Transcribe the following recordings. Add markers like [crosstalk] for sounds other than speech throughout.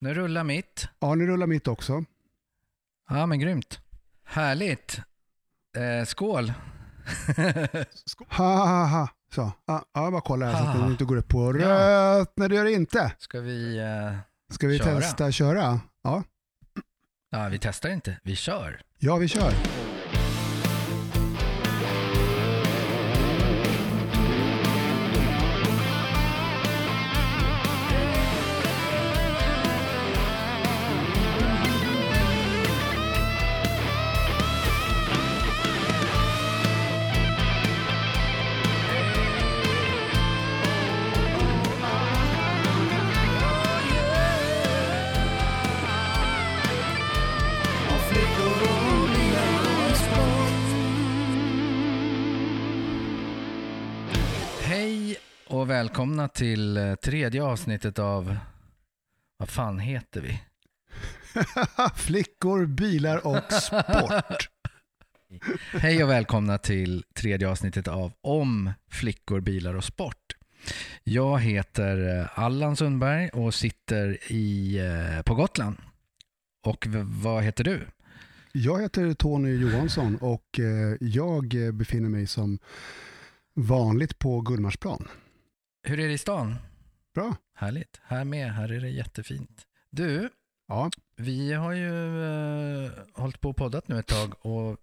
Nu rullar mitt. Ja, nu rullar mitt också. Ja, men grymt. Härligt. Eh, skål. Ha, ha, ha. Så, ja, jag bara kollar här så att det inte går upp på rött. Nej, det gör det inte. Ska vi... Eh... Ska vi Köra. testa köra? Ja. Ja, vi testar inte. Vi kör. ja, vi kör. Välkomna till eh, tredje avsnittet av... Vad fan heter vi? [laughs] Flickor, bilar och sport. [laughs] Hej och välkomna till tredje avsnittet av Om flickor, bilar och sport. Jag heter eh, Allan Sundberg och sitter i, eh, på Gotland. Och vad heter du? Jag heter Tony Johansson och jag befinner mig som vanligt på Gullmarsplan. Hur är det i stan? Bra. Härligt. Här med, här är det jättefint. Du, Ja, vi har ju eh, hållit på och poddat nu ett tag och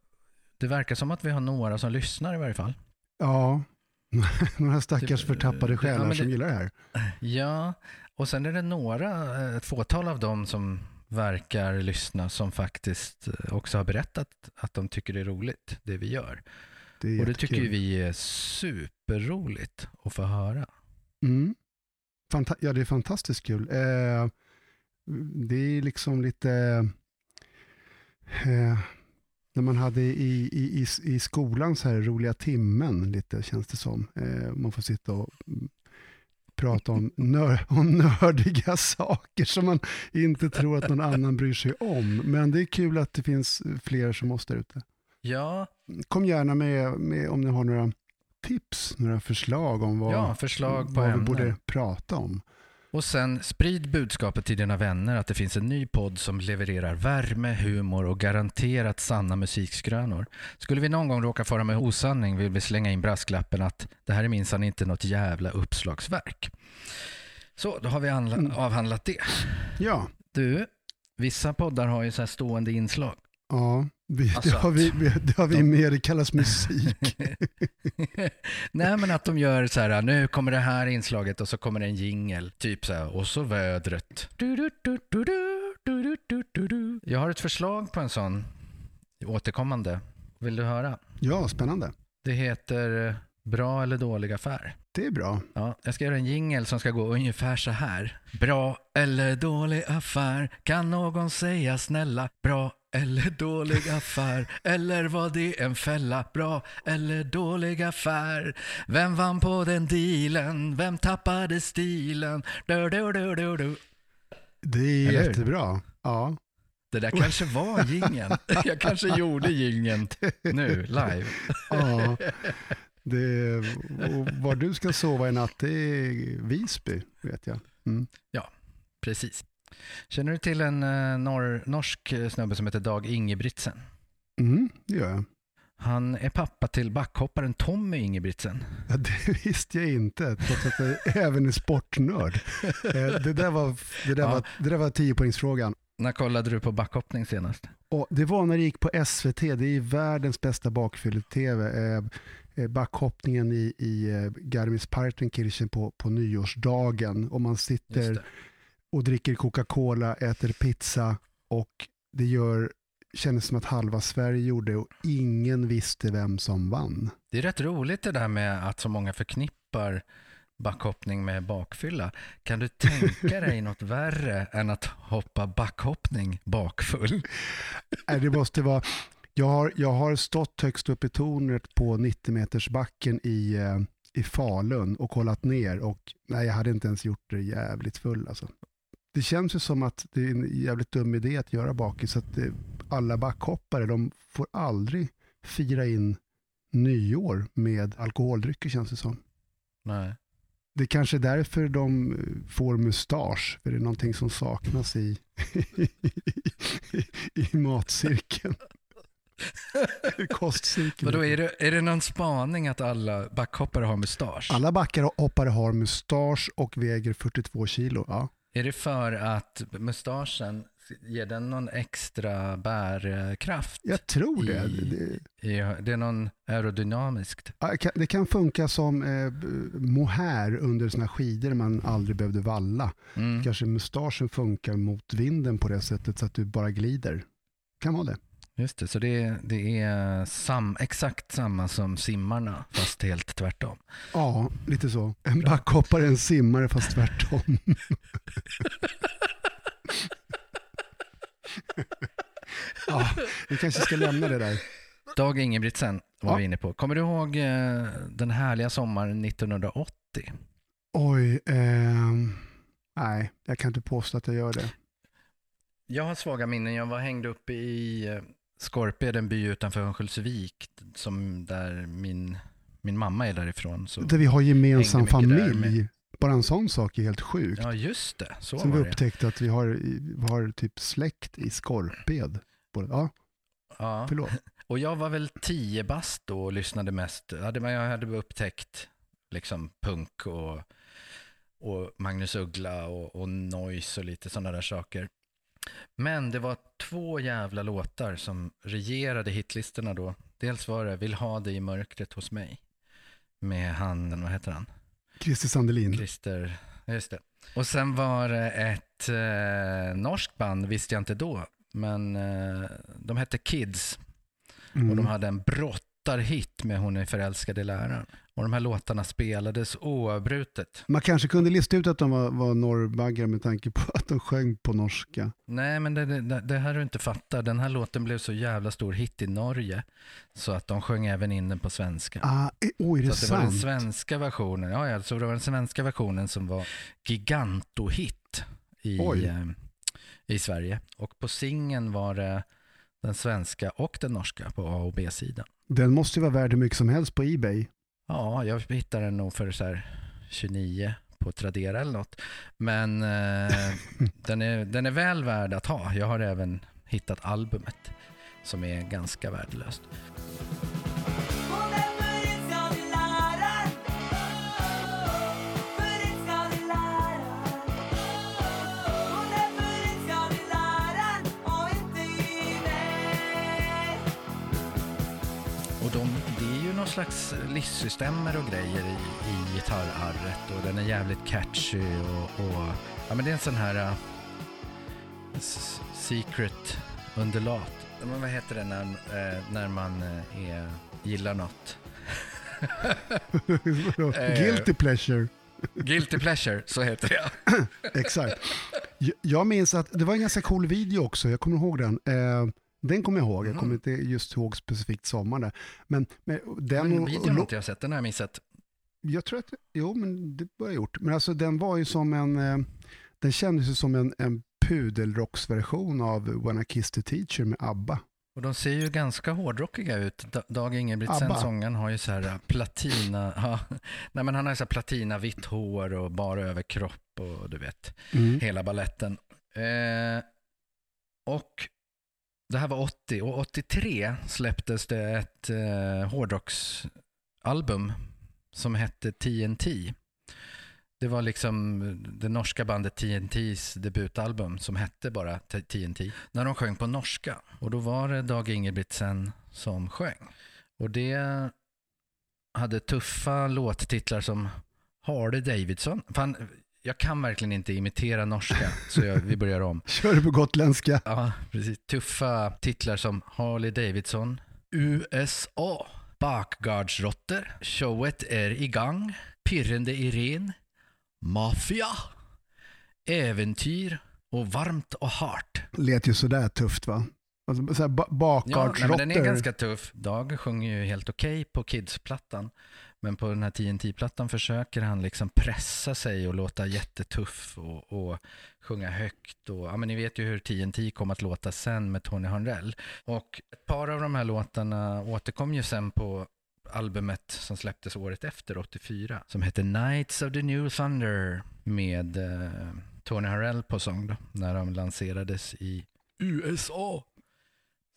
det verkar som att vi har några som lyssnar i varje fall. ja. [laughs] några stackars Det- förtappade ja, själar men det- som gillar det här. Ja, och sen är det några, eh, ett fåtal av dem som verkar lyssna som faktiskt eh, också har berättat att de tycker det är roligt, det vi gör. Det Och det tycker vi är superroligt att få höra. Mm. Fanta- ja, det är fantastiskt kul. Eh, det är liksom lite... Eh, när man hade i, i, i, i skolan så här roliga timmen, lite känns det som. Eh, man får sitta och prata om, nör, om nördiga [laughs] saker som man inte tror att någon annan bryr sig om. Men det är kul att det finns fler som oss där ute. Ja, Kom gärna med, med om ni har några tips, några förslag om vad, ja förslag vad vi borde prata om. Och sen sprid budskapet till dina vänner att det finns en ny podd som levererar värme, humor och garanterat sanna musikskrönor. Skulle vi någon gång råka fara med osanning vill vi slänga in brasklappen att det här är minsann inte något jävla uppslagsverk. Så, då har vi Mm. avhandlat det. Ja, Du, vissa poddar har ju så här stående inslag. ja det, alltså det, har vi, det har vi de... mer kallas musik. [laughs] Nej, men att de gör så här, nu kommer det här inslaget och så kommer en jingel, typ så här, och så vädret. Du, du, du, du, du, du, du, du. Jag har ett förslag på en sån återkommande. Vill du höra? Ja, spännande. Det heter eh, Bra eller dålig affär. Det är bra. Ja, jag ska göra en jingel som ska gå ungefär så här. Bra eller dålig affär, kan någon säga snälla? Bra eller dålig affär? Eller var det en fälla? Bra eller dålig affär? Vem vann på den dealen? Vem tappade stilen? Du, du, du, du, du. Det är Eller hur? jättebra. Ja. Det där kanske var jingeln. [laughs] Jag kanske gjorde jingeln nu, live. ja. Det, var du ska sova i natt, det är Visby, vet jag. Mm. Precis. Känner du till en eh, norr, norsk eh, snubbe som heter Dag Ingebrigtsen? Mm, det gör jag. Han är pappa till backhopparen Tommy Ingebrigtsen. Ja, det [laughs] visste jag inte, trots att jag även är sportnörd. Eh, Det där var, det där Ja. var, det där var tiopoängsfrågan. När kollade du på backhoppning senast? Och det var när det gick på SVT, det är världens bästa bakfylle-tv. Eh, backhoppningen i, i Garmisch-Partenkirchen på, på nyårsdagen. Och man sitter. Och dricker Coca-Cola, äter pizza och det gör, kändes som att halva Sverige gjorde och ingen visste vem som vann. det är rätt roligt det där med att så många förknippar backhoppning med bakfylla. Kan du tänka dig något [laughs] värre än att hoppa backhoppning bakfull? Nej, det måste vara... Jag har, jag har stått högst upp i tornet på 90 meters backen i, eh, i Falun och kollat ner och nej, jag hade inte ens gjort det jävligt full alltså. Det känns ju som att det är en jävligt dum idé att göra bakis, att alla backhoppare, de får aldrig fira in nyår med alkoholdrycker känns det som. Nej. Det är kanske är därför de eh, får mustasch, för det är någonting som saknas i, [laughs] i matcirkeln. [laughs] Kostcirkeln. Vadå, är, det, är det någon spaning att alla backhoppare har mustasch? Alla backhoppare har mustasch och väger 42 kilo. Ja. Är det för att mustaschen, ger den någon extra bärkraft? Jag tror det. I- det, I, det är någon aerodynamiskt? det kan funka som eh, mohair under såna skidor man aldrig behövde valla. Mm. Kanske mustaschen funkar mot vinden på det sättet så att du bara glider. Kan vara det. Just det, så det, är- det är sam, exakt samma som simmarna, fast helt tvärtom. Ja, lite så. En backhoppare är en simmare fast tvärtom. [laughs] ja, vi kanske ska lämna det där. Dag Ingebrigtsen var Ja. vi inne på. Kommer du ihåg eh, den härliga sommaren 1980? Oj, ehm, nej, jag kan inte påstå att jag gör det. Jag har svaga minnen. Jag var hängd uppe i eh, Skorped, en by utanför Örnsköldsvik, som där min, min mamma är därifrån. Så. Där vi har gemensam familj. Bara en sån sak är helt sjukt. Ja, just det. Så Sen vi upptäckte att vi har, vi har typ släkt i Skorped. Ja, Ja. förlåt. [laughs] Och jag var väl tio bast då och lyssnade mest. Jag hade upptäckt liksom punk och, och Magnus Uggla och, och noise och lite sådana där saker. Men det var två jävla låtar som regerade hitlistorna då. Dels var det Vill ha dig i mörkret hos mig. Med han, vad heter han? Christer Sandelin. Christer, just det. Och sen var det ett eh, norskt band, visste jag inte då. Men eh, de hette Kids. Och de Mm. hade en brottarhit med Hon är förälskad i läraren. Och de här låtarna spelades oavbrutet. Man kanske kunde lista ut att de var, var norrbaggar med tanke på att de sjöng på norska. Nej, men det, det, det här du inte fattar. Den här låten blev så jävla stor hit i Norge. Så att de sjöng även in den på svenska. Ah, oj, är det så det var den sant? svenska versionen. Ja, ja, så det var den svenska versionen som var gigantohit i, eh, i Sverige. Och på singeln var det den svenska och den norska på A och B-sidan. Den måste ju vara värd hur mycket som helst på Ebay. Ja, jag hittade den nog för så här 29 på Tradera eller något. Men eh, [laughs] den, är, den är väl värd att ha. Jag har även hittat albumet som är ganska värdelöst. Slags livssystemer och grejer i, i gitarrarret och den är jävligt catchy och, och ja men det är en sån här uh, secret underlat. Men vad heter det när, eh, när man eh, är, gillar något? [laughs] Guilty pleasure. Guilty pleasure, så heter det. Exakt. Jag- Jag minns att det var en ganska cool video också, jag kommer ihåg den. Eh, den kommer jag ihåg, jag Mm. kommer inte just ihåg specifikt sommaren där. Men, men den... Men videon har inte jag sett, den har jag missat. Jag tror att, jo men det var jag gjort. Men alltså den var ju som en, eh, den kändes ju som en, en pudelrocksversion av When I Kissed the Teacher med ABBA. Och de ser ju ganska hårdrockiga ut. Da- Dag Ingebrigtsen, sångaren, har ju så här äh, platina, [laughs] ja, nej men han har så platina vitt hår och bara överkropp och du vet, Mm. hela balletten. Eh, och det här var 80 och 83 släpptes det ett eh, hårdrocksalbum som hette TNT. Det var liksom eh, det norska bandet TNTs debutalbum som hette bara TNT. När de sjöng på norska. Och då var det Dag Ingebrigtsen som sjöng. Och det hade tuffa låttitlar som Harley Davidson. Fan, jag kan verkligen inte imitera norska, så jag, vi börjar om. [laughs] Kör du på gotländska? Ja, precis. Tuffa titlar som Harley Davidson, USA, Bakgardsrotter, Showet är igång, Pirrende Irene, Mafia, Äventyr och Varmt och hart. Lät ju sådär tufft va? Alltså, så här ba- Ja, nej, men den är ganska tuff. Dag sjunger ju helt okej på Kids-plattan. Men på den här TNT-plattan försöker han liksom pressa sig och låta jättetuff och, och sjunga högt. Och, ja, men ni vet ju hur TNT kom att låta sen med Tony Harnell. Och ett par av de här låtarna återkom ju sen på albumet som släpptes året efter, 84, som heter Knights of the New Thunder med eh, Tony Harrell på sång då, när de lanserades i USA,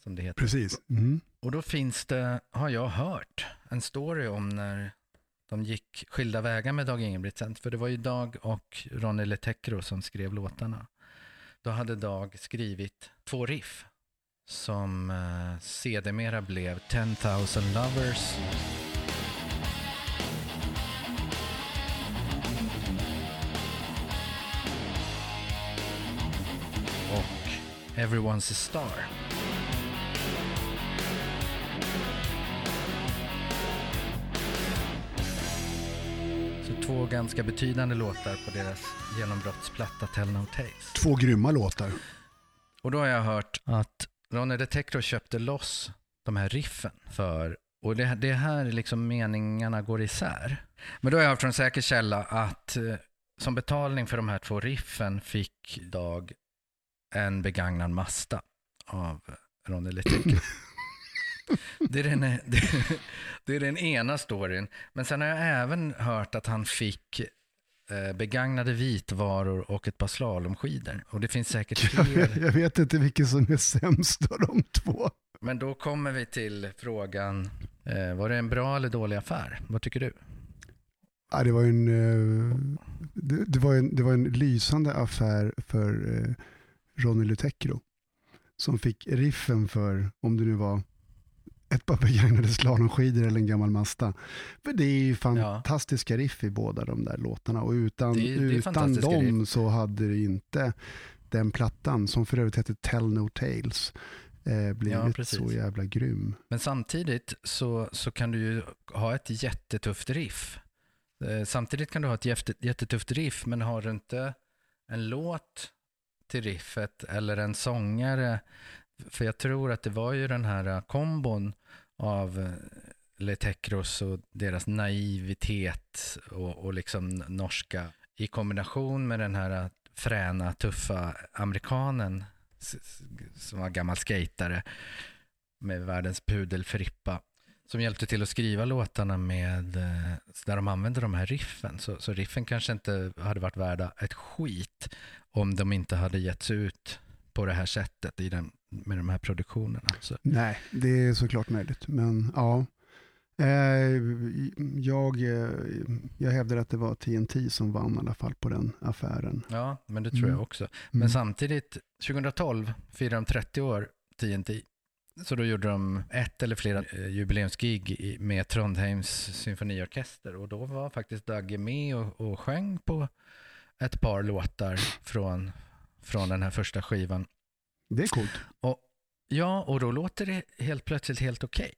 som det heter. Precis. Mm. Och då finns det, har jag hört, en story om när de gick skilda vägar med Dag Ingebrigtsen. För det var ju Dag och Ronny Letecro som skrev låtarna. Då hade Dag skrivit två riff som eh, sedermera blev 10,000 Lovers. Och Everyone's a Star. Två ganska betydande låtar på deras genombrottsplatta Tell No Tales. Två grymma låtar. Och då har jag hört att Ronny Detector köpte loss de här riffen för, och det, det är här liksom meningarna går isär. Men då har jag hört från säker källa att eh, som betalning för de här två riffen fick Dag en begagnad Mazda av Ronny Detector. [clears throat] Det är, den, det, är den ena storyn. Men sen har jag även hört att han fick eh, begagnade vitvaror och ett par slalomskidor. Och det finns säkert fler. jag vet inte vilken som är sämst av de två. Men då kommer vi till frågan, eh, var det en bra eller dålig affär? Vad tycker du? Ja, det, var en, eh, det, var en, det var en lysande affär för Ronny Lutecro. Som fick riffen för, om det nu var ett par begagnade slalomskidor eller en gammal Mazda. För det är ju fantastiska riff i båda de där låtarna. Och utan, Det det utan dem så hade det inte den plattan, som för övrigt hette Tell No Tales, eh, blivit precis. så jävla grym. Men samtidigt så, så kan du ju ha ett jättetufft riff. Eh, samtidigt kan du ha ett jätte, jättetufft riff, men har du inte en låt till riffet eller en sångare, för jag tror att det var ju den här äh, kombon av äh, Letekros Letecros och deras naivitet och, och liksom norska i kombination med den här äh, fräna, tuffa amerikanen som var gammal skatare med världens pudelfrippa som hjälpte till att skriva låtarna med, där de använde de här riffen. Så, så riffen kanske inte hade varit värda ett skit om de inte hade getts ut på det här sättet i den, med de här produktionerna. Så, Nej, det är såklart möjligt. Men ja, eh, jag, eh, jag hävdar att det var TNT som vann i alla fall på den affären. ja, men det tror Mm. jag också. Men Mm. samtidigt, 2012 firade de 30 år TNT. Så då gjorde de ett eller flera eh, jubileumsgig med Trondheims symfoniorkester och då var faktiskt Dagge med och, och sjöng på ett par låtar från, från den här första skivan. Det är coolt. Ja, och då låter det helt plötsligt helt okej.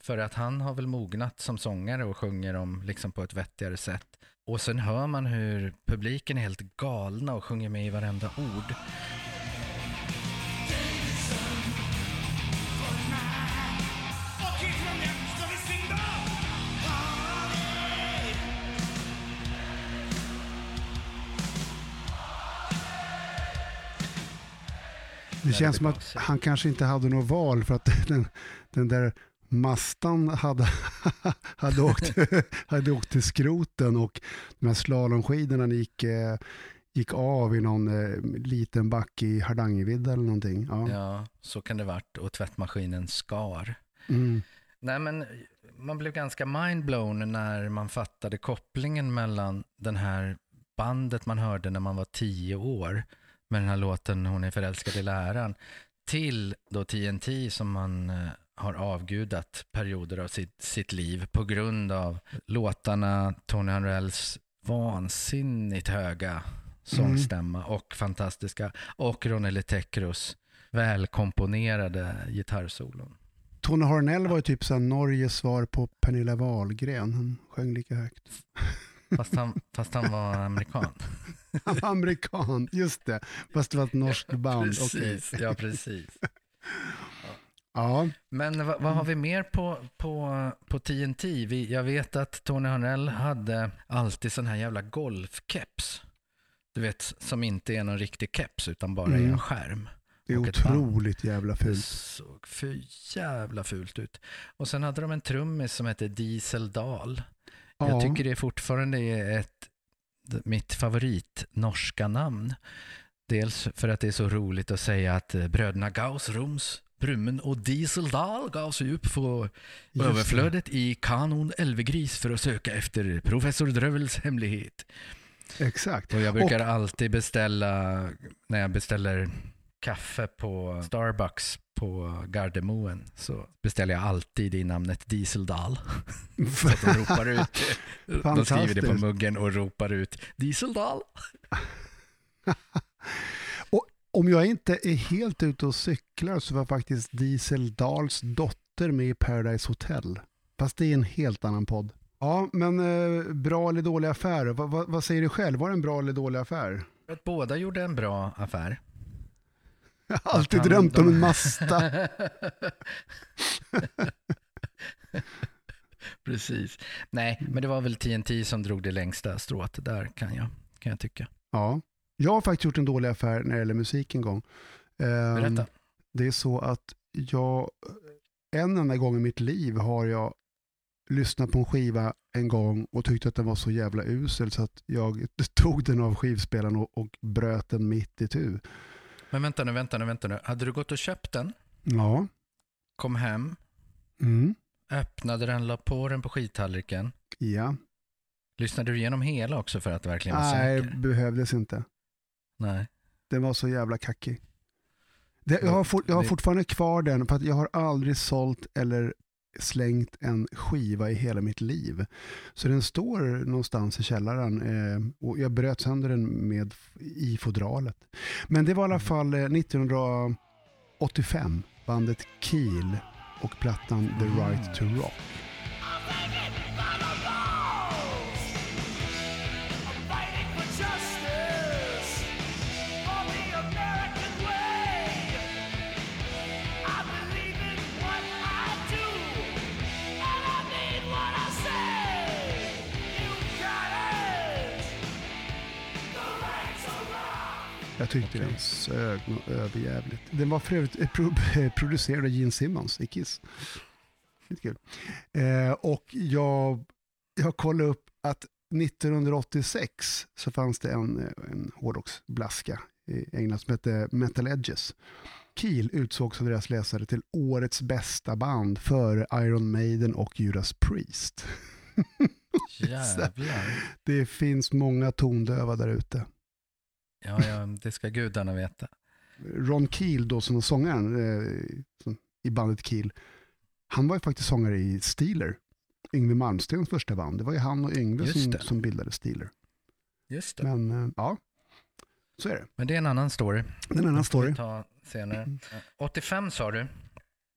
För att han har väl mognat som sångare och sjunger dem liksom på ett vettigare sätt. Och sen hör man hur publiken är helt galna och sjunger med i varenda ord. Det känns som att han kanske inte hade något val för att [laughs] den, den där mastan hade, [laughs] hade, åkt, [laughs] hade åkt till skroten och de här slalomskidorna gick, eh, gick av i någon eh, liten back i Hardangervidda eller någonting. Ja. Ja, så kan det varit. Och tvättmaskinen skar. Mm. Nej, men man blev ganska mindblown när man fattade kopplingen mellan den här bandet man hörde när man var tio år med den här låten Hon är förälskad i läraren till då TNT som man eh, har avgudat perioder av sitt, sitt liv på grund av låtarna, Tony Harrells vansinnigt höga sångstämma och fantastiska och Ronny Letecros välkomponerade gitarrsolon. Tony Harnell var ju typ så Norges svar på Pernilla Wahlgren. Han sjöng lika högt. Fast han, fast han var amerikan. Han [laughs] var amerikan, just det. Fast det var ett norskt band. Precis, ja precis. [laughs] Ja, Men vad, vad har vi mer på, på, på TNT? Vi, jag vet att Tony Harnell hade alltid sån här jävla golfkeps. Du vet, som inte är någon riktig keps utan bara är Mm. en skärm. Det är otroligt jävla Det fult. såg för jävla fult ut. Och sen hade de en trummis som hette Diesel Dahl. Ja, Jag tycker det fortfarande är ett, mitt favorit norska namn. Dels för att det är så roligt att säga att eh, bröderna Gauss, Roms, Brummen och Dieseldal gav sig upp på överflödet i kanon Elvegris för att söka efter professor Drövels hemlighet. Exakt. Och jag brukar alltid beställa, när jag beställer kaffe på Starbucks på Gardermoen så beställer jag alltid i namnet Dieseldal. [laughs] Så att de ropar ut, de skriver det på muggen och ropar ut Dieseldal. [laughs] Om jag inte är helt ute och cyklar så var faktiskt Diesel Dahls dotter med i Paradise Hotel. Fast det är en helt annan podd. Ja, men eh, bra eller dålig affär? Vad, vad, vad säger du själv? Var det en bra eller dålig affär? Att båda gjorde en bra affär. Jag [laughs] har alltid han- drömt om en Mazda. [laughs] Precis. Nej, men det var väl TNT som drog det längsta strået där kan jag, kan jag tycka. Ja. Jag har faktiskt gjort en dålig affär när det gäller musik en gång. Ehm, Berätta. Det är så att jag, en enda gång i mitt liv har jag lyssnat på en skiva en gång och tyckte att den var så jävla usel så att jag [laughs] tog den av skivspelaren och, och bröt den mitt i tu. Men vänta nu, vänta nu, vänta nu. Hade du gått och köpt den, Ja. kom hem, Mm. öppnade den, la på den på skidtallriken. Ja. Lyssnade du igenom hela också för att verkligen vara Nej, säker? behövdes inte. Nej. Den var så jävla kackig. Det, jag, har fort, jag har Det- fortfarande kvar den för att jag har aldrig sålt eller slängt en skiva i hela mitt liv. Så den står någonstans i källaren eh, och jag bröt sönder den med i fodralet. Men det var i alla Mm. fall eh, 1985, bandet Keel och plattan The Right to Rock. Tyckte den sög något överjävligt. Den var för övrigt eh, pro- eh, producerad av Gene Simmons i Kiss. Lite kul. Eh, och jag, jag kollade upp att 1986 så fanns det en, eh, en hårdrocksblaska i England som hette Metal Edges. Keel utsågs av deras läsare till årets bästa band för Iron Maiden och Judas Priest. [laughs] Jävlar. Det finns många tondöva där ute. Ja, ja, det ska gudarna veta. Ron Keel då som var sångaren eh, i bandet Keel, han var ju faktiskt sångare i Steeler. Yngwie Malmsteens första band. Det var ju han och Just som, som bildade Steeler. Just det. Men eh, ja, så är det. Men det är en annan story. Det är en annan story. ta senare. 85 sa du.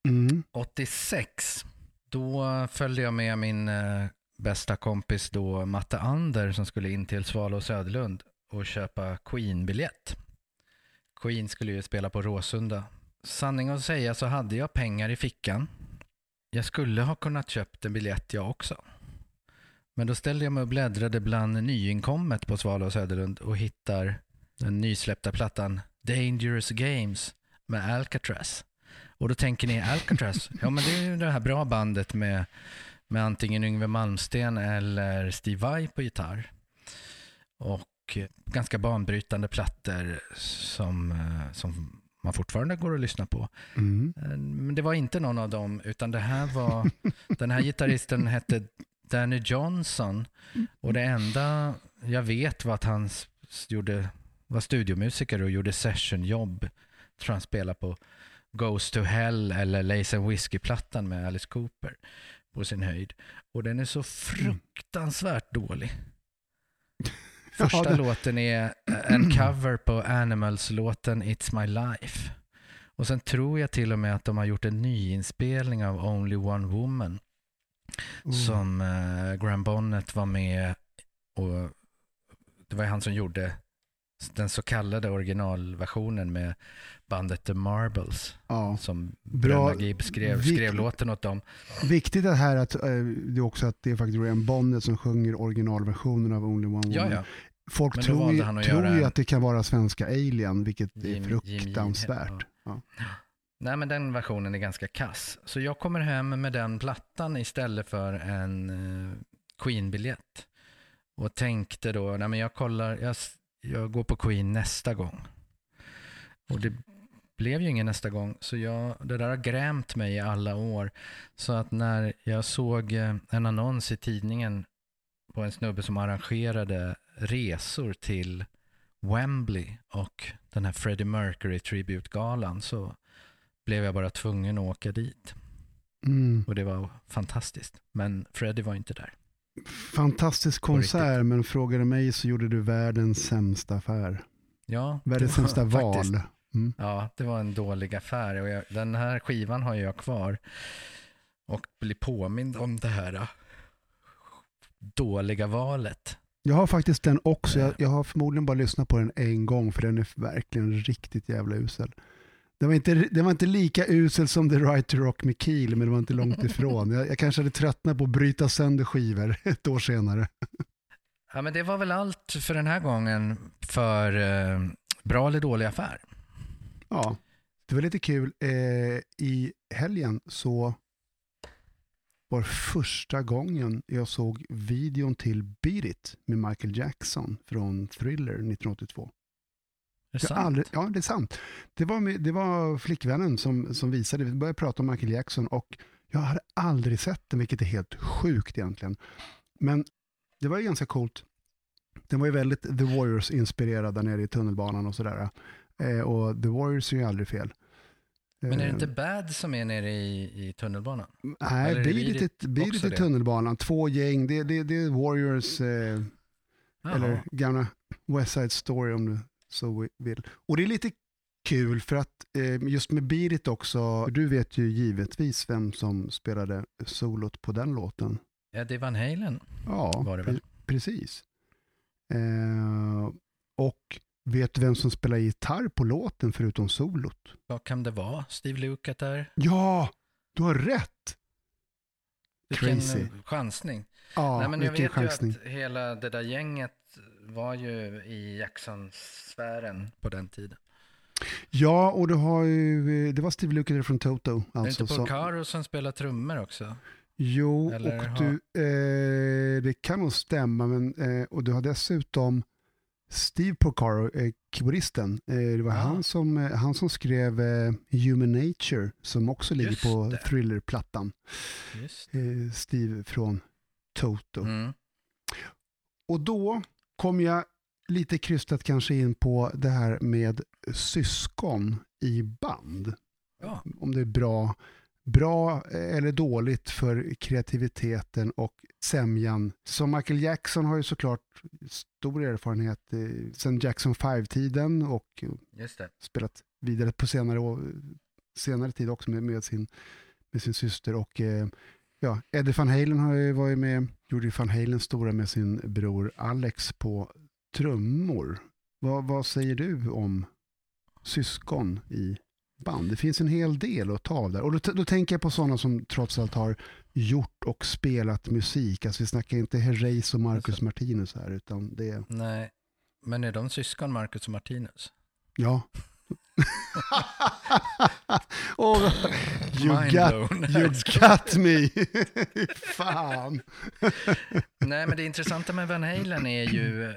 Mm. 86, då följde jag med min eh, bästa kompis då, Matte Ander, som skulle in till Svalöv och Söderlund och köpa Queen-biljett. Queen skulle ju spela på Råsunda. Sanning att säga så hade jag pengar i fickan. Jag skulle ha kunnat köpt en biljett jag också. Men då ställde jag mig och bläddrade bland nyinkommet på Svalöv och Söderlund och hittar den nysläppta plattan Dangerous Games med Alcatraz. Och då tänker ni Alcatraz, [laughs] ja men det är ju det här bra bandet med, med antingen Yngwie Malmsteen eller Steve Vai på gitarr. Och eh, ganska banbrytande plattor som, eh, som man fortfarande går att lyssna på. Mm. Eh, Men det var inte någon av dem, utan det här var, [laughs] den här gitarristen hette Danny Johnson och det enda jag vet var att han gjorde, var studiomusiker och gjorde sessionjobb. Tror han spelade på Goes to Hell eller Lace and Whiskey-plattan med Alice Cooper på sin höjd. Och den är så fruktansvärt dålig. Första Ja, låten är en cover på Animals-låten It's My Life. Och sen tror jag till och med att de har gjort en nyinspelning av Only One Woman Oh. som eh, Graham Bonnet var med och det var han som gjorde den så kallade originalversionen med bandet The Marbles Ja. som Bra. Bröderna Gibb skrev, Vik- skrev låten åt dem. Viktigt är här att eh, det är också att det är faktiskt Graham Bonnet som sjunger originalversionen av Only One Woman. Ja, ja. Folk tror, ju, att tror göra att det kan vara svenska Alien, vilket är Jim- Jim- fruktansvärt. ja. Nej, men den versionen är ganska kass. Så jag kommer hem med den plattan istället för en eh, Queen-biljett. Och tänkte då, nej men jag kollar, jag, jag går på Queen nästa gång. Och det blev ju ingen nästa gång, så jag, det där har grämt mig i alla år. Så att när jag såg eh, en annons i tidningen på en snubbe som arrangerade resor till Wembley och den här Freddie Mercury Tribute-galan så blev jag bara tvungen att åka dit. Mm. Och det var fantastiskt. Men Freddie var inte där. Fantastisk konsert, men frågade mig så gjorde du världens sämsta affär. Ja, Världens sämsta val. Mm. Ja, det var en dålig affär. Och jag, den här skivan har jag kvar. Och blir påmind om det här äh, dåliga valet. Jag har faktiskt den också. Jag, jag har förmodligen bara lyssnat på den en gång för den är verkligen riktigt jävla usel. Den var inte, den var inte lika usel som The Right to Rock med Keel, men det var inte långt ifrån. Jag, jag kanske hade tröttnat på att bryta sönder skivor [laughs] ett år senare. Ja, men det var väl allt för den här gången för eh, bra eller dålig affär. Ja, det var lite kul. Eh, I helgen så var första gången jag såg videon till Beat It med Michael Jackson från Thriller 1982. Är det sant? aldrig, ja, det är sant. Det var, med, det var flickvännen som, som visade, vi började prata om Michael Jackson och jag hade aldrig sett den, vilket är helt sjukt egentligen. Men det var ju ganska coolt. Den var ju väldigt The Warriors-inspirerad där nere i tunnelbanan och sådär. Eh, och The Warriors är ju aldrig fel. Men är det Eh, inte Bad som är nere i, i tunnelbanan? Nej, Beat i tunnelbanan. Två gäng, det, det, det är Warriors, eh, eller gamla West Side Story om du så vill. Och det är lite kul för att eh, just med Beat It också, du vet ju givetvis vem som spelade solot på den låten. Eddie Van Halen Ja, var det väl? pre- precis. Eh, och vet du vem som spelar gitarr på låten förutom solot? Vad kan det vara? Steve Lukather? Ja, du har rätt! Vilken Crazy. chansning. Ja, Nej, men jag vet ju chansning. att hela det där gänget var ju i Jackson-sfären på den tiden. Ja, och du har ju, det var Steve Lukather från Toto. är det Alltså, inte så, Porcaro som spelar trummor också? jo, Eller och har- du, eh, det kan nog stämma, men, eh, och du har dessutom Steve Porcaro, eh, keyboardisten. Eh, det var Ah. han, som, eh, han som skrev eh, Human Nature, som också ligger Just på det. Thriller-plattan. Just Eh, Steve från Toto. mm. Och då kom jag lite krystat kanske in på det här med syskon i band. Ja, Om det är bra, bra eller dåligt för kreativiteten och sämjan. Så Michael Jackson har ju såklart stor erfarenhet sedan Jackson 5-tiden och spelat vidare på senare, senare tid också med, med, sin, med sin syster. Och eh, ja, Eddie Van Halen har ju varit med, gjorde ju Van Halen stora med sin bror Alex på trummor. Vad, vad säger du om syskon i band? Det finns en hel del att ta av där. Och då, då tänker jag på sådana som trots allt har gjort och spelat musik. Alltså vi snackar inte Herreys och Marcus Alltså. Martinus här, utan det är, Nej, men är de syskon, Marcus och Martinus? ja. [laughs] oh, you, Mind got, you got me. [laughs] Fan. Nej, men det intressanta med Van Halen är ju, eh,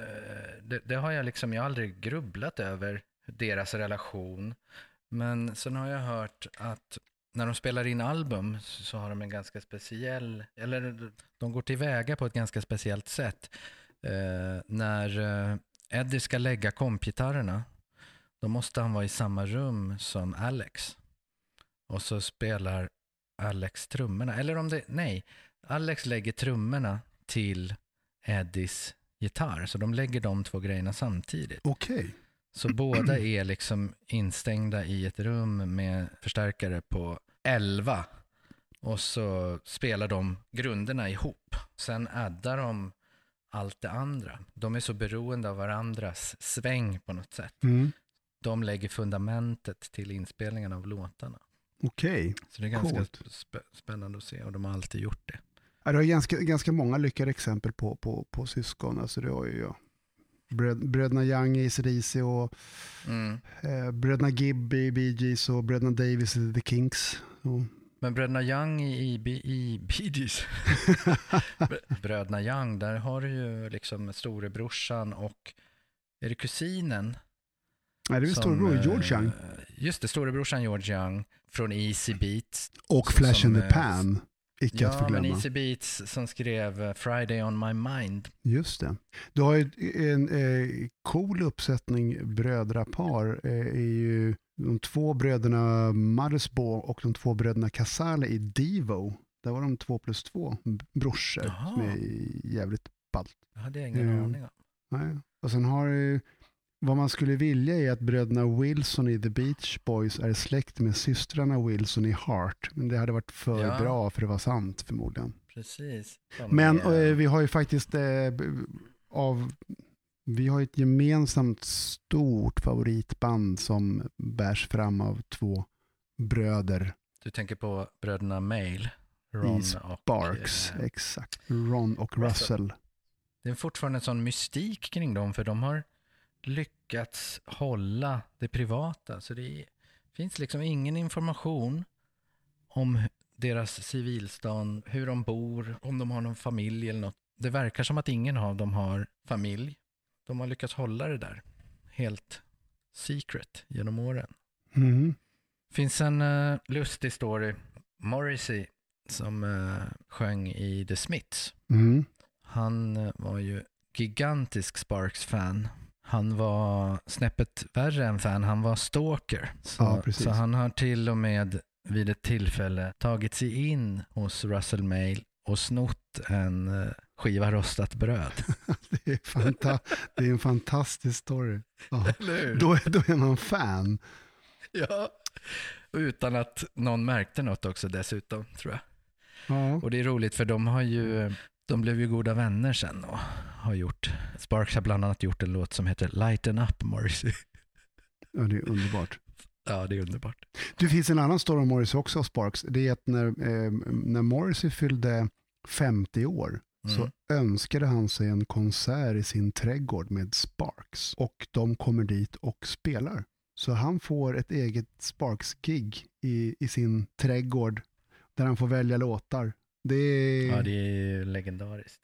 det, det har jag liksom, jag har aldrig grubblat över deras relation. Men sen har jag hört att när de spelar in album så har de en ganska speciell, eller de går tillväga på ett ganska speciellt sätt. Eh, när eh, Eddie ska lägga kompgitarrerna, då måste han vara i samma rum som Alex. Och så spelar Alex trummorna, eller om det, nej, Alex lägger trummorna till Eddies gitarr. Så de lägger de två grejerna samtidigt. Okej. Så båda är liksom instängda i ett rum med förstärkare på 11. Och så spelar de grunderna ihop. Sen addar de allt det andra. De är så beroende av varandras sväng på något sätt. Mm. De lägger fundamentet till inspelningen av låtarna. Okej. Så det är ganska spä- spännande att se och de har alltid gjort det. Ja, det har ganska, ganska många lyckade exempel på, på, på syskon. Alltså det har ju jag. Bröd, bröderna Young i AC/DC och Mm. eh, bröderna Gibb i Bee Gees och bröderna Davis i The Kinks. Och, Men bröderna Young i, i, i Bee Gees, [laughs] Br- bröderna Young, där har du ju liksom storebrorsan och är det kusinen? Nej, det är som, storebror George eh, Young. Just det, storebrorsan George Young från Easy Beats. Och Flash som, in the eh, Pan. Icke att Ja, men förglömma. Easy Beats som skrev eh, Friday on my mind. Just det. Du har ju en eh, cool uppsättning brödrapar. Eh, är ju de två bröderna Marsbo och de två bröderna Casale i Divo. Där var de två plus två brorsor Jaha. som är jävligt ballt. Det hade jag ingen Mm. aning om. Nej. Och sen har du, vad man skulle vilja är att bröderna Wilson i The Beach Boys är släkt med systrarna Wilson i Heart. Men det hade varit för Ja. bra för det var sant förmodligen. Precis. De Men är- eh, vi har ju faktiskt eh, av vi har ett gemensamt stort favoritband som bärs fram av två bröder, Du tänker på bröderna Mail, Ron I och... Eh, exakt. Ron och Russell. Russell. Det är fortfarande en sån mystik kring dem, för de har lyckats hålla det privata. Så det finns liksom ingen information om deras civilstånd, hur de bor, om de har någon familj eller något. Det verkar som att ingen av dem har familj. De har lyckats hålla det där helt secret genom åren. Mhm. finns en eh, lustig story. Morrissey som eh, sjöng i The Smiths. Mm. Han eh, var ju gigantisk Sparks-fan. Han var snäppet värre än fan, han var stalker. Så, Ja, så han har till och med vid ett tillfälle tagit sig in hos Russell Mail och snott en eh, skiva rostat bröd. [laughs] Det, är fanta- det är en fantastisk story. Ja. [laughs] Då, är- då är man fan. Ja. Utan att någon märkte något också dessutom, tror jag. Ja. Och det är roligt för de har ju, de blev ju goda vänner sen och har gjort, Sparks har bland annat gjort en låt som heter Lighten Up Morrissey. ja, det är underbart. Ja, det är underbart. Det finns en annan story om Morrissey också, Sparks. Det är att när, eh, när Morrissey fyllde 50 år Mm. så önskade han sig en konsert i sin trädgård med Sparks. Och de kommer dit och spelar. Så han får ett eget Sparks-gig i, i sin trädgård där han får välja låtar. Det, är, Ja, det är legendariskt.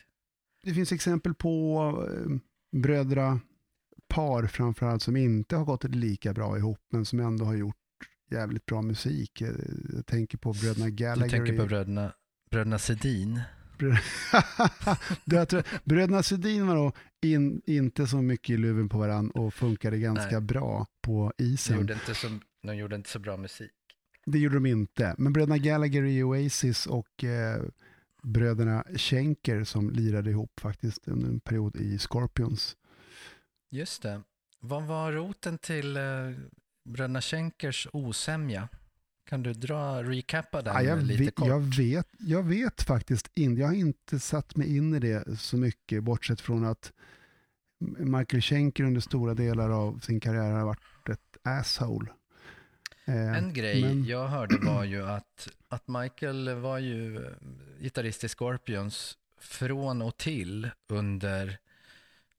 Det finns exempel på eh, brödra par framförallt som inte har gått lika bra ihop men som ändå har gjort jävligt bra musik. Eh, Jag tänker på bröderna Gallagher. Du tänker på bröderna, bröderna Sedin. [laughs] Bröderna Sedin var då in, inte så mycket i luven på varann och funkade ganska Nej. bra på De isen. gjorde, inte så, de gjorde inte så bra musik. Det gjorde de inte. Men bröderna Gallagher i Oasis och eh, bröderna Schenker som lirade ihop faktiskt under en period i Scorpions. Just det. Vad var roten till eh, bröderna Schenkers osämja? Kan du dra, recappa den Ja, jag, lite vet, kort? jag, vet, jag vet faktiskt inte, jag har inte satt mig in i det så mycket bortsett från att Michael Schenker under stora delar av sin karriär har varit ett asshole. Eh, En grej men- jag hörde var ju att, att Michael var ju eh, gitarrist i Scorpions från och till under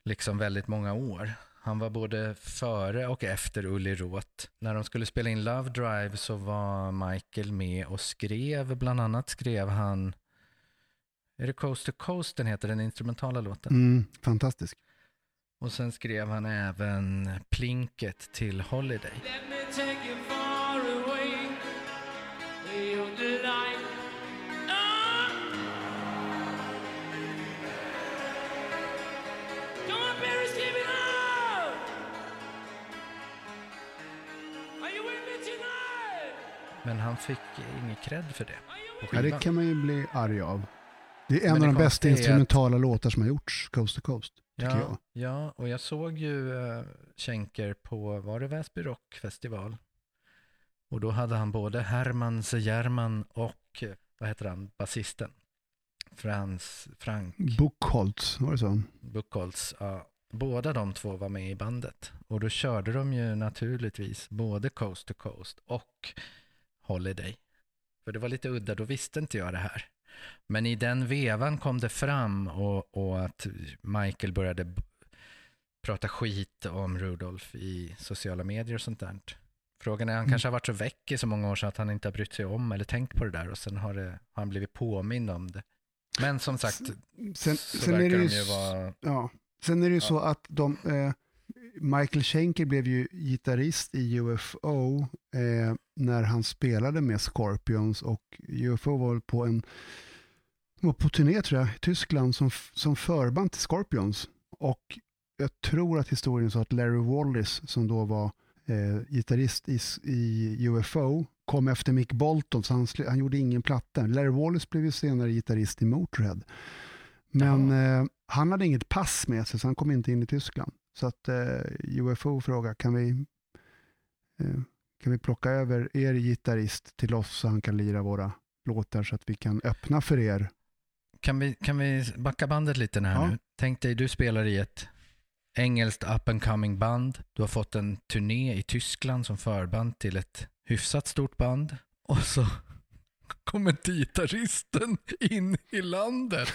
liksom väldigt många år. Han var både före och efter Ulli Roth. När de skulle spela in Love Drive så var Michael med och skrev, bland annat skrev han, är det Coast to Coast den heter, den instrumentala låten? Mm, fantastisk. Och sen skrev han även plinket till Holiday. Men han fick ingen cred för det. Ja, det kan man ju bli arg av. Det är en av de bästa är att- instrumentala låtar som har gjorts, Coast to Coast. tycker Ja, jag. ja, och jag såg ju uh, Schenker på, var det Väsby Rockfestival? Och då hade han både Herman Sejerman och, eh, vad heter han, basisten? Frans, Frank Buchholz, var det så? Buchholz. Ja, båda de två var med i bandet. Och då körde de ju naturligtvis både Coast to Coast och Holiday. För det var lite udda, då visste inte jag det här. Men i den vevan kom det fram och, och att Michael började prata skit om Rudolf i sociala medier och sånt där. Frågan är, han Mm. kanske har varit så väck i så många år så att han inte har brytt sig om eller tänkt på det där och sen har, det, har han blivit påmind om det. Men som sagt, Sen, så sen är verkar det ju, de ju vara... ja. sen är det ju Ja. så att de, eh, Michael Schenker blev ju gitarrist i UFO eh, när han spelade med Scorpions och UFO var på en var på turné tror jag, i Tyskland som, som förband till Scorpions. Och jag tror att historien sa att Larry Wallace som då var eh, gitarrist i, i UFO kom efter Mick Bolton så han, han gjorde ingen platta. Larry Wallace blev ju senare gitarrist i Motörhead. Men eh, han hade inget pass med sig så han kom inte in i Tyskland. Så att eh, UFO frågade kan vi, eh, kan vi plocka över er gitarrist till oss så han kan lira våra låtar så att vi kan öppna för er. Kan vi, kan vi backa bandet lite här Ja. nu? Tänk dig, du spelar i ett engelskt up and coming band. Du har fått en turné i Tyskland som förband till ett hyfsat stort band. Och så [laughs] kommer gitarristen in i landet.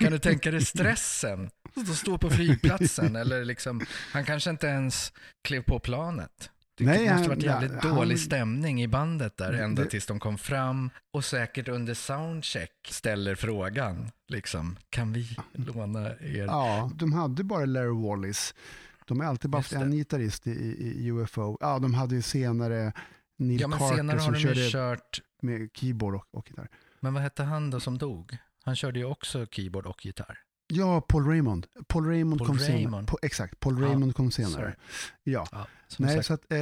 Kan du tänka dig [laughs] stressen? Att stå på flygplatsen [laughs] eller liksom, han kanske inte ens klev på planet. Det Nej, måste han- varit jävligt ja, dålig han- stämning i bandet där ända Det- tills de kom fram och säkert under soundcheck ställer frågan liksom, kan vi låna er? Ja, de hade bara Larry Wallace. De har alltid bara haft en gitarrist i, i, UFO. Ja, de hade ju senare Neil Ja men Carter senare har som de körde kört, med keyboard och, och gitarr. men vad hette han då som dog? Han körde ju också keyboard och gitarr. Ja, Paul Raymond. Paul Raymond Paul kom senare. Raymond. Po, exakt, Paul Ja, Raymond kom sorry. senare. Ja. Ja, som Nej, så att, eh,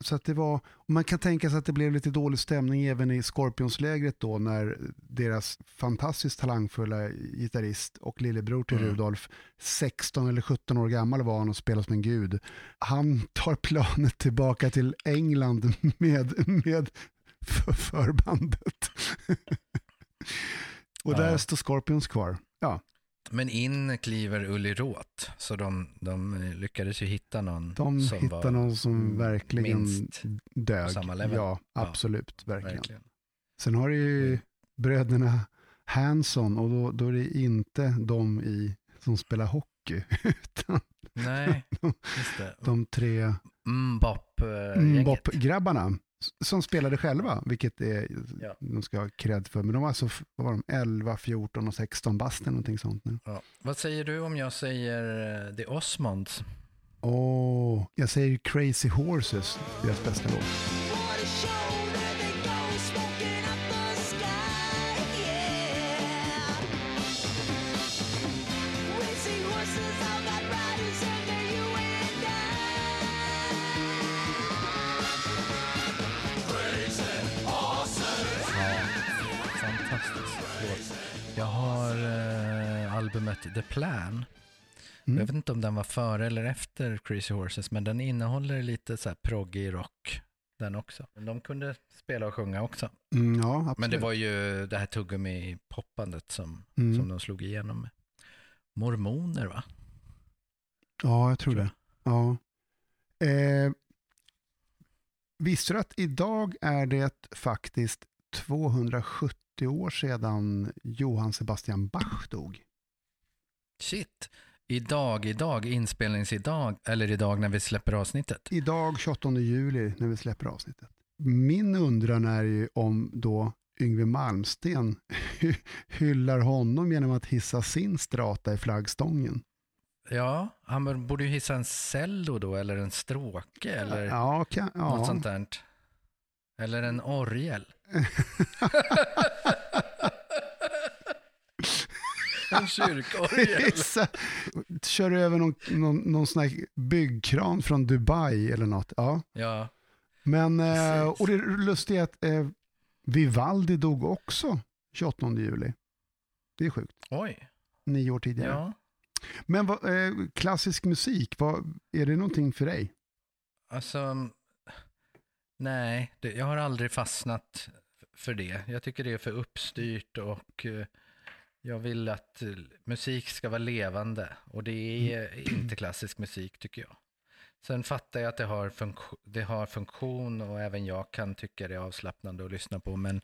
så att det var, man kan tänka sig att det blev lite dålig stämning även i Scorpions-lägret då när deras fantastiskt talangfulla gitarrist och lillebror till Mm. Rudolf, 16 eller 17 år gammal var han och spelade som en gud. Han tar planet tillbaka till England med, med för, förbandet. [laughs] och Ja. där står Scorpions kvar. Ja, men in kliver Ulli Roth, så de, de lyckades ju hitta någon de som hittar var någon som verkligen minst dög. samma level. Ja, Ja, absolut, verkligen. verkligen. Sen har du ju Mm. bröderna Hanson och då, då är det inte de i, som spelar hockey, [laughs] utan Nej, [laughs] det. de tre. Mbop-grabbarna s- som spelade själva, vilket är, Ja. de ska ha cred för. Men de var alltså vad var de, 11, 14 och 16 bast eller någonting sånt nu. Ja. Vad säger du om jag säger eh, The Osmonds? Åh, jag säger Crazy Horses, deras bästa låt. The Plan. Mm. Jag vet inte om den var före eller efter Crazy Horses, men den innehåller lite så här proggig rock den också. De kunde spela och sjunga också. Mm, ja, absolut. Men det var ju det här tuggummi-poppandet som, Mm. som de slog igenom med. Mormoner va? Ja, jag tror tror det. Ja. Eh, visste du att idag är det faktiskt 270 år sedan Johann Sebastian Bach dog? Shit! Idag, idag, inspelningsidag, eller idag när vi släpper avsnittet. Idag 28 juli när vi släpper avsnittet. Min undran är ju om då Yngwie Malmsten [laughs] hyllar honom genom att hissa sin strata i flaggstången. Ja, han borde ju hissa en cello då, eller en stråke, eller Ja, kan, något ja. sånt där. Eller en orgel. [laughs] [laughs] en kyrkorgel. Hissa. Kör över någon, någon, någon sån här byggkran från Dubai eller något. Ja. Ja, Men, eh, och det lustiga är att eh, Vivaldi dog också 28 juli. Det är sjukt. oj. Nio år tidigare. Ja. Men vad, eh, klassisk musik, vad, är det någonting för dig? Alltså, nej, det, jag har aldrig fastnat för det. Jag tycker det är för uppstyrt och eh, jag vill att eh, musik ska vara levande och det är inte klassisk musik tycker jag. Sen fattar jag att det har, det har funktion och även jag kan tycka det är avslappnande att lyssna på. Men,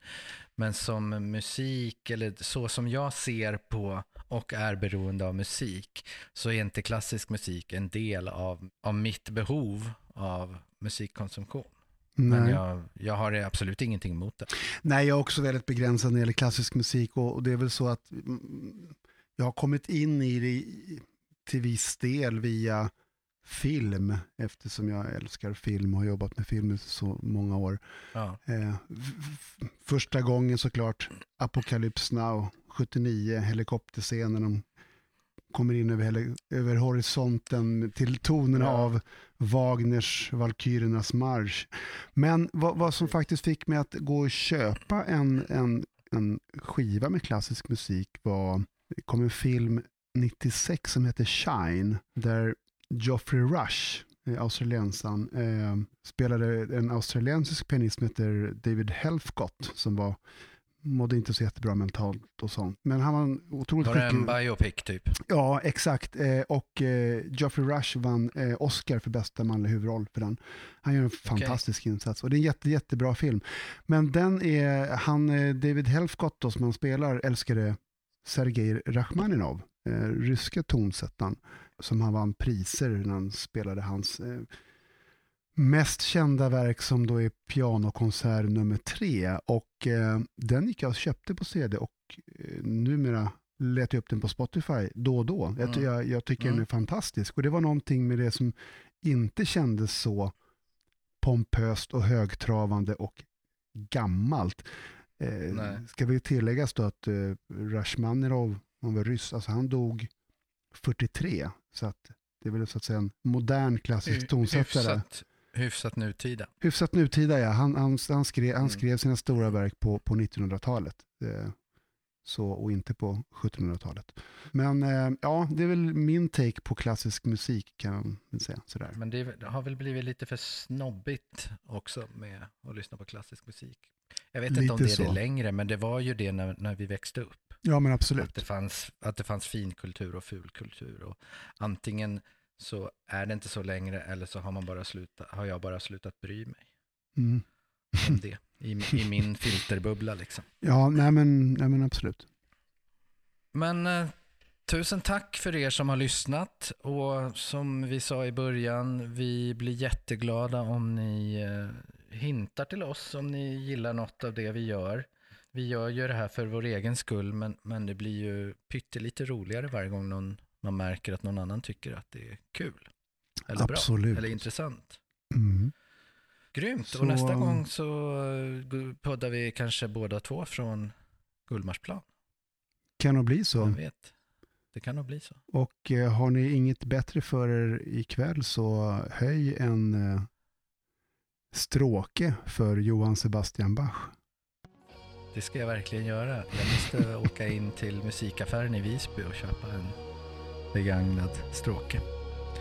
men som musik, eller så som jag ser på och är beroende av musik, så är inte klassisk musik en del av, av mitt behov av musikkonsumtion. Men Nej. jag, jag har absolut ingenting emot det. Nej, jag är också väldigt begränsad när det gäller klassisk musik och, och det är väl så att mm, jag har kommit in i det till viss del via film eftersom jag älskar film och har jobbat med film i så många år. Ja. Eh, första gången såklart Apocalypse Now, 79, helikopterscenen. De kommer in över, över horisonten till tonerna Ja. av Wagners Valkyriernas marsch. Men vad, vad som faktiskt fick mig att gå och köpa en, en, en skiva med klassisk musik var, det kom en film 96 som heter Shine, där Geoffrey Rush, eh, australiensaren, eh, spelade en australiensisk pianist som heter David Helfgott som var mådde inte så jättebra mentalt och sånt. Men han var en otroligt Var det en skicklig. biopic typ? Ja, exakt. Eh, och eh, Geoffrey Rush vann eh, Oscar för bästa manliga huvudroll för den. Han gör en fantastisk insats och det är en jätte, jättebra film. Men den är, han, eh, David Helfgott då, som han spelar, älskade Sergej Rachmaninov, eh, ryska tonsättaren, som han vann priser när han spelade hans eh, mest kända verk som då är pianokonsert nummer tre. Och eh, den gick jag och köpte på CD och eh, numera letar jag upp den på Spotify då och då. Jag, Mm. jag, jag tycker Mm. den är fantastisk. Och det var någonting med det som inte kändes så pompöst och högtravande och gammalt. Eh, Nej. ska vi tilläggas då att eh, Rashmanirov, han var ryss, alltså han dog 43. Så att det är väl så att säga en modern klassisk tonsättare. Hyfsat, hyfsat nutida. Hyfsat nutida ja. Han, han, han, skrev, han Mm. skrev sina stora verk på, på 1900-talet. Eh, så, och inte på 1700-talet. Men eh, ja, det är väl min take på klassisk musik kan man säga. Sådär. Men det har väl blivit lite för snobbigt också med att lyssna på klassisk musik. Jag vet inte om Lite det är så. det längre, men det var ju det när, när vi växte upp. Ja men Att absolut. det, fanns, att det fanns finkultur och fulkultur. Och antingen så är det inte så längre eller så har, man bara slutat, har jag bara slutat bry mig Mm. om det i, i min [laughs] filterbubbla. Liksom. Ja, nej men, nej men absolut. Men eh, tusen tack för er som har lyssnat. Och som vi sa i början, vi blir jätteglada om ni eh, hintar till oss om ni gillar något av det vi gör. Vi gör ju det här för vår egen skull, men, men det blir ju pyttelite roligare varje gång någon, man märker att någon annan tycker att det är kul. Eller Absolut. bra, eller intressant. Mm. Grymt, Så- och nästa gång så eh, poddar vi kanske båda två från Gullmarsplan. Kan nog bli så. Vem vet? Det kan nog bli så. Och eh, har ni inget bättre för er ikväll så höj en eh, stråke för Johann Sebastian Bach. Det ska jag verkligen göra. Jag måste [laughs] åka in till musikaffären i Visby och köpa en begagnad stråke.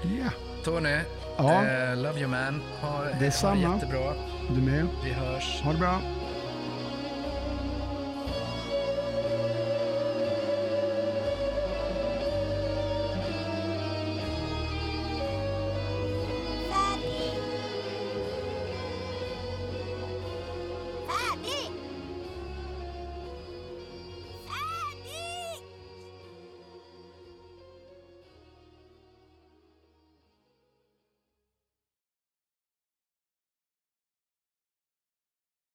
Ja, Tony, ja eh, love you man. Ha, Detsamma. Ha jättebra. du med. Vi hörs. Ha det bra.